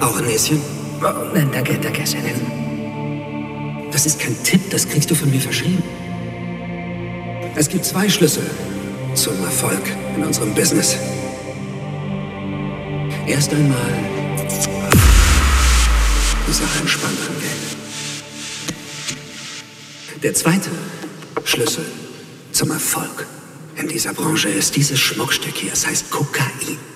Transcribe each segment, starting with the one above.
Auch ein Näschen? Oh, nein, danke, danke, Shannon. Das ist kein Tipp, das kriegst du von mir verschrieben. Es gibt zwei Schlüssel zum Erfolg in unserem Business. Erst einmal die Sache entspannt angehen. Der zweite Schlüssel zum Erfolg in dieser Branche ist dieses Schmuckstück hier. Es heißt Kokain.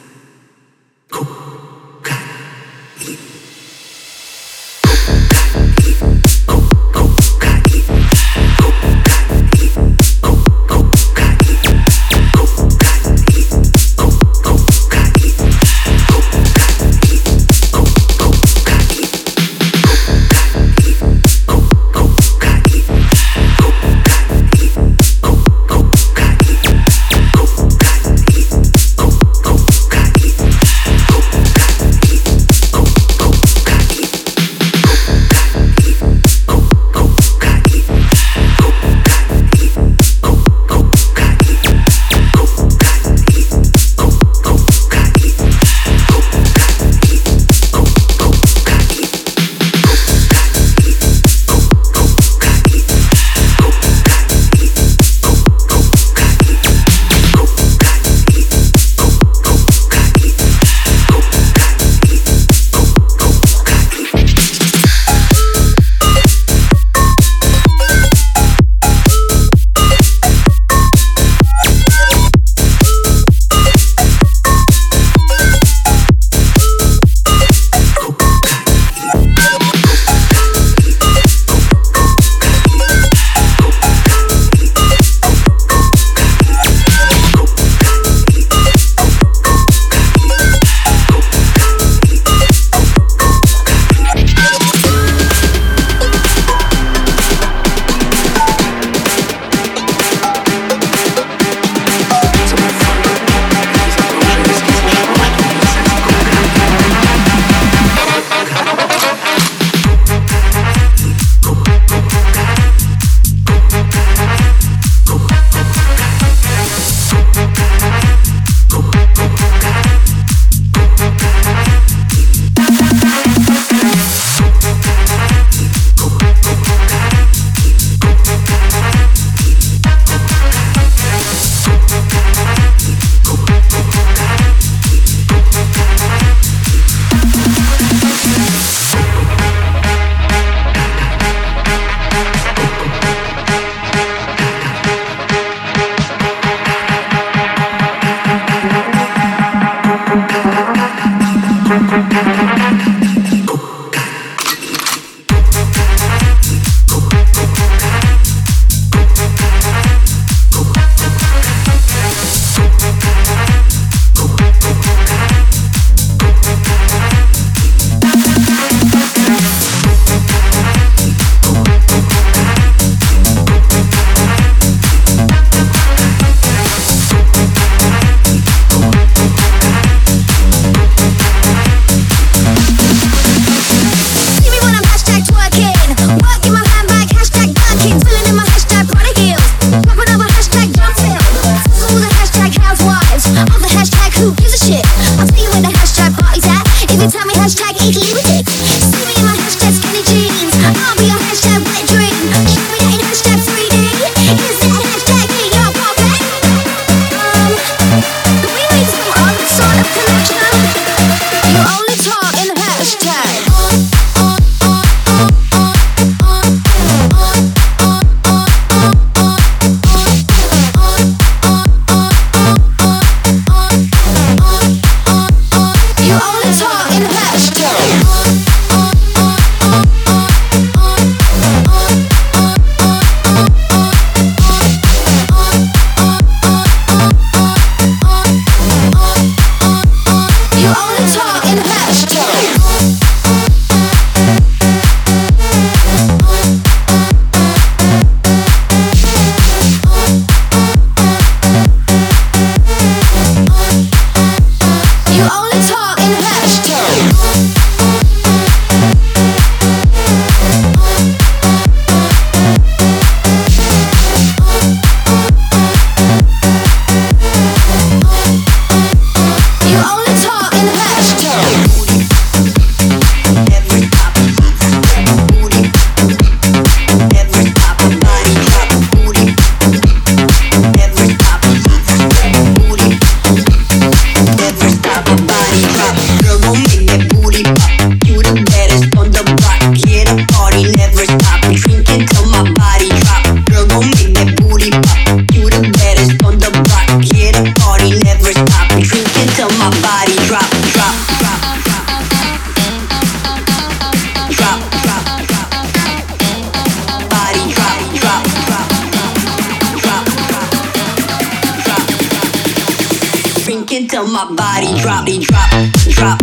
till my body drop, drop,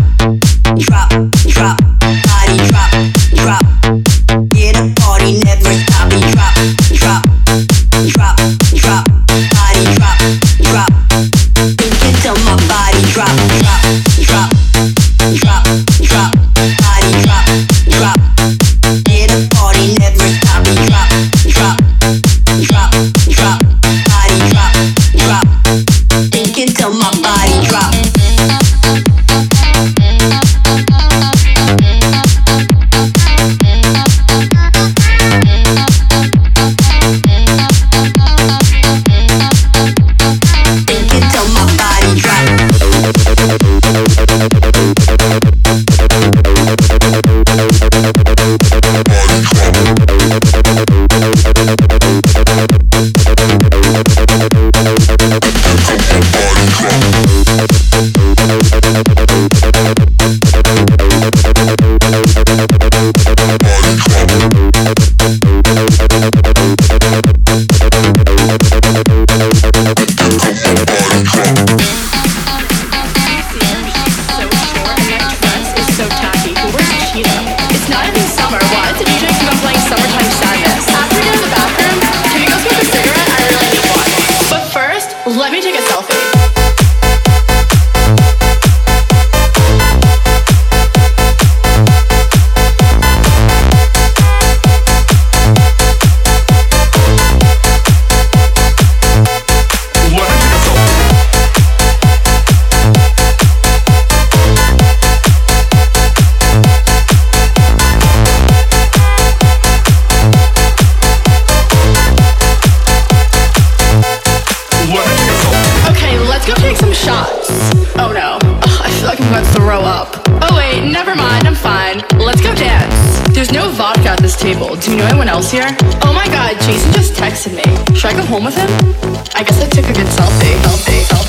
drop, drop, drop. Do you know anyone else here? Oh my god, Jason just texted me. Should I go home with him? I guess I took a good selfie. Selfie. selfie.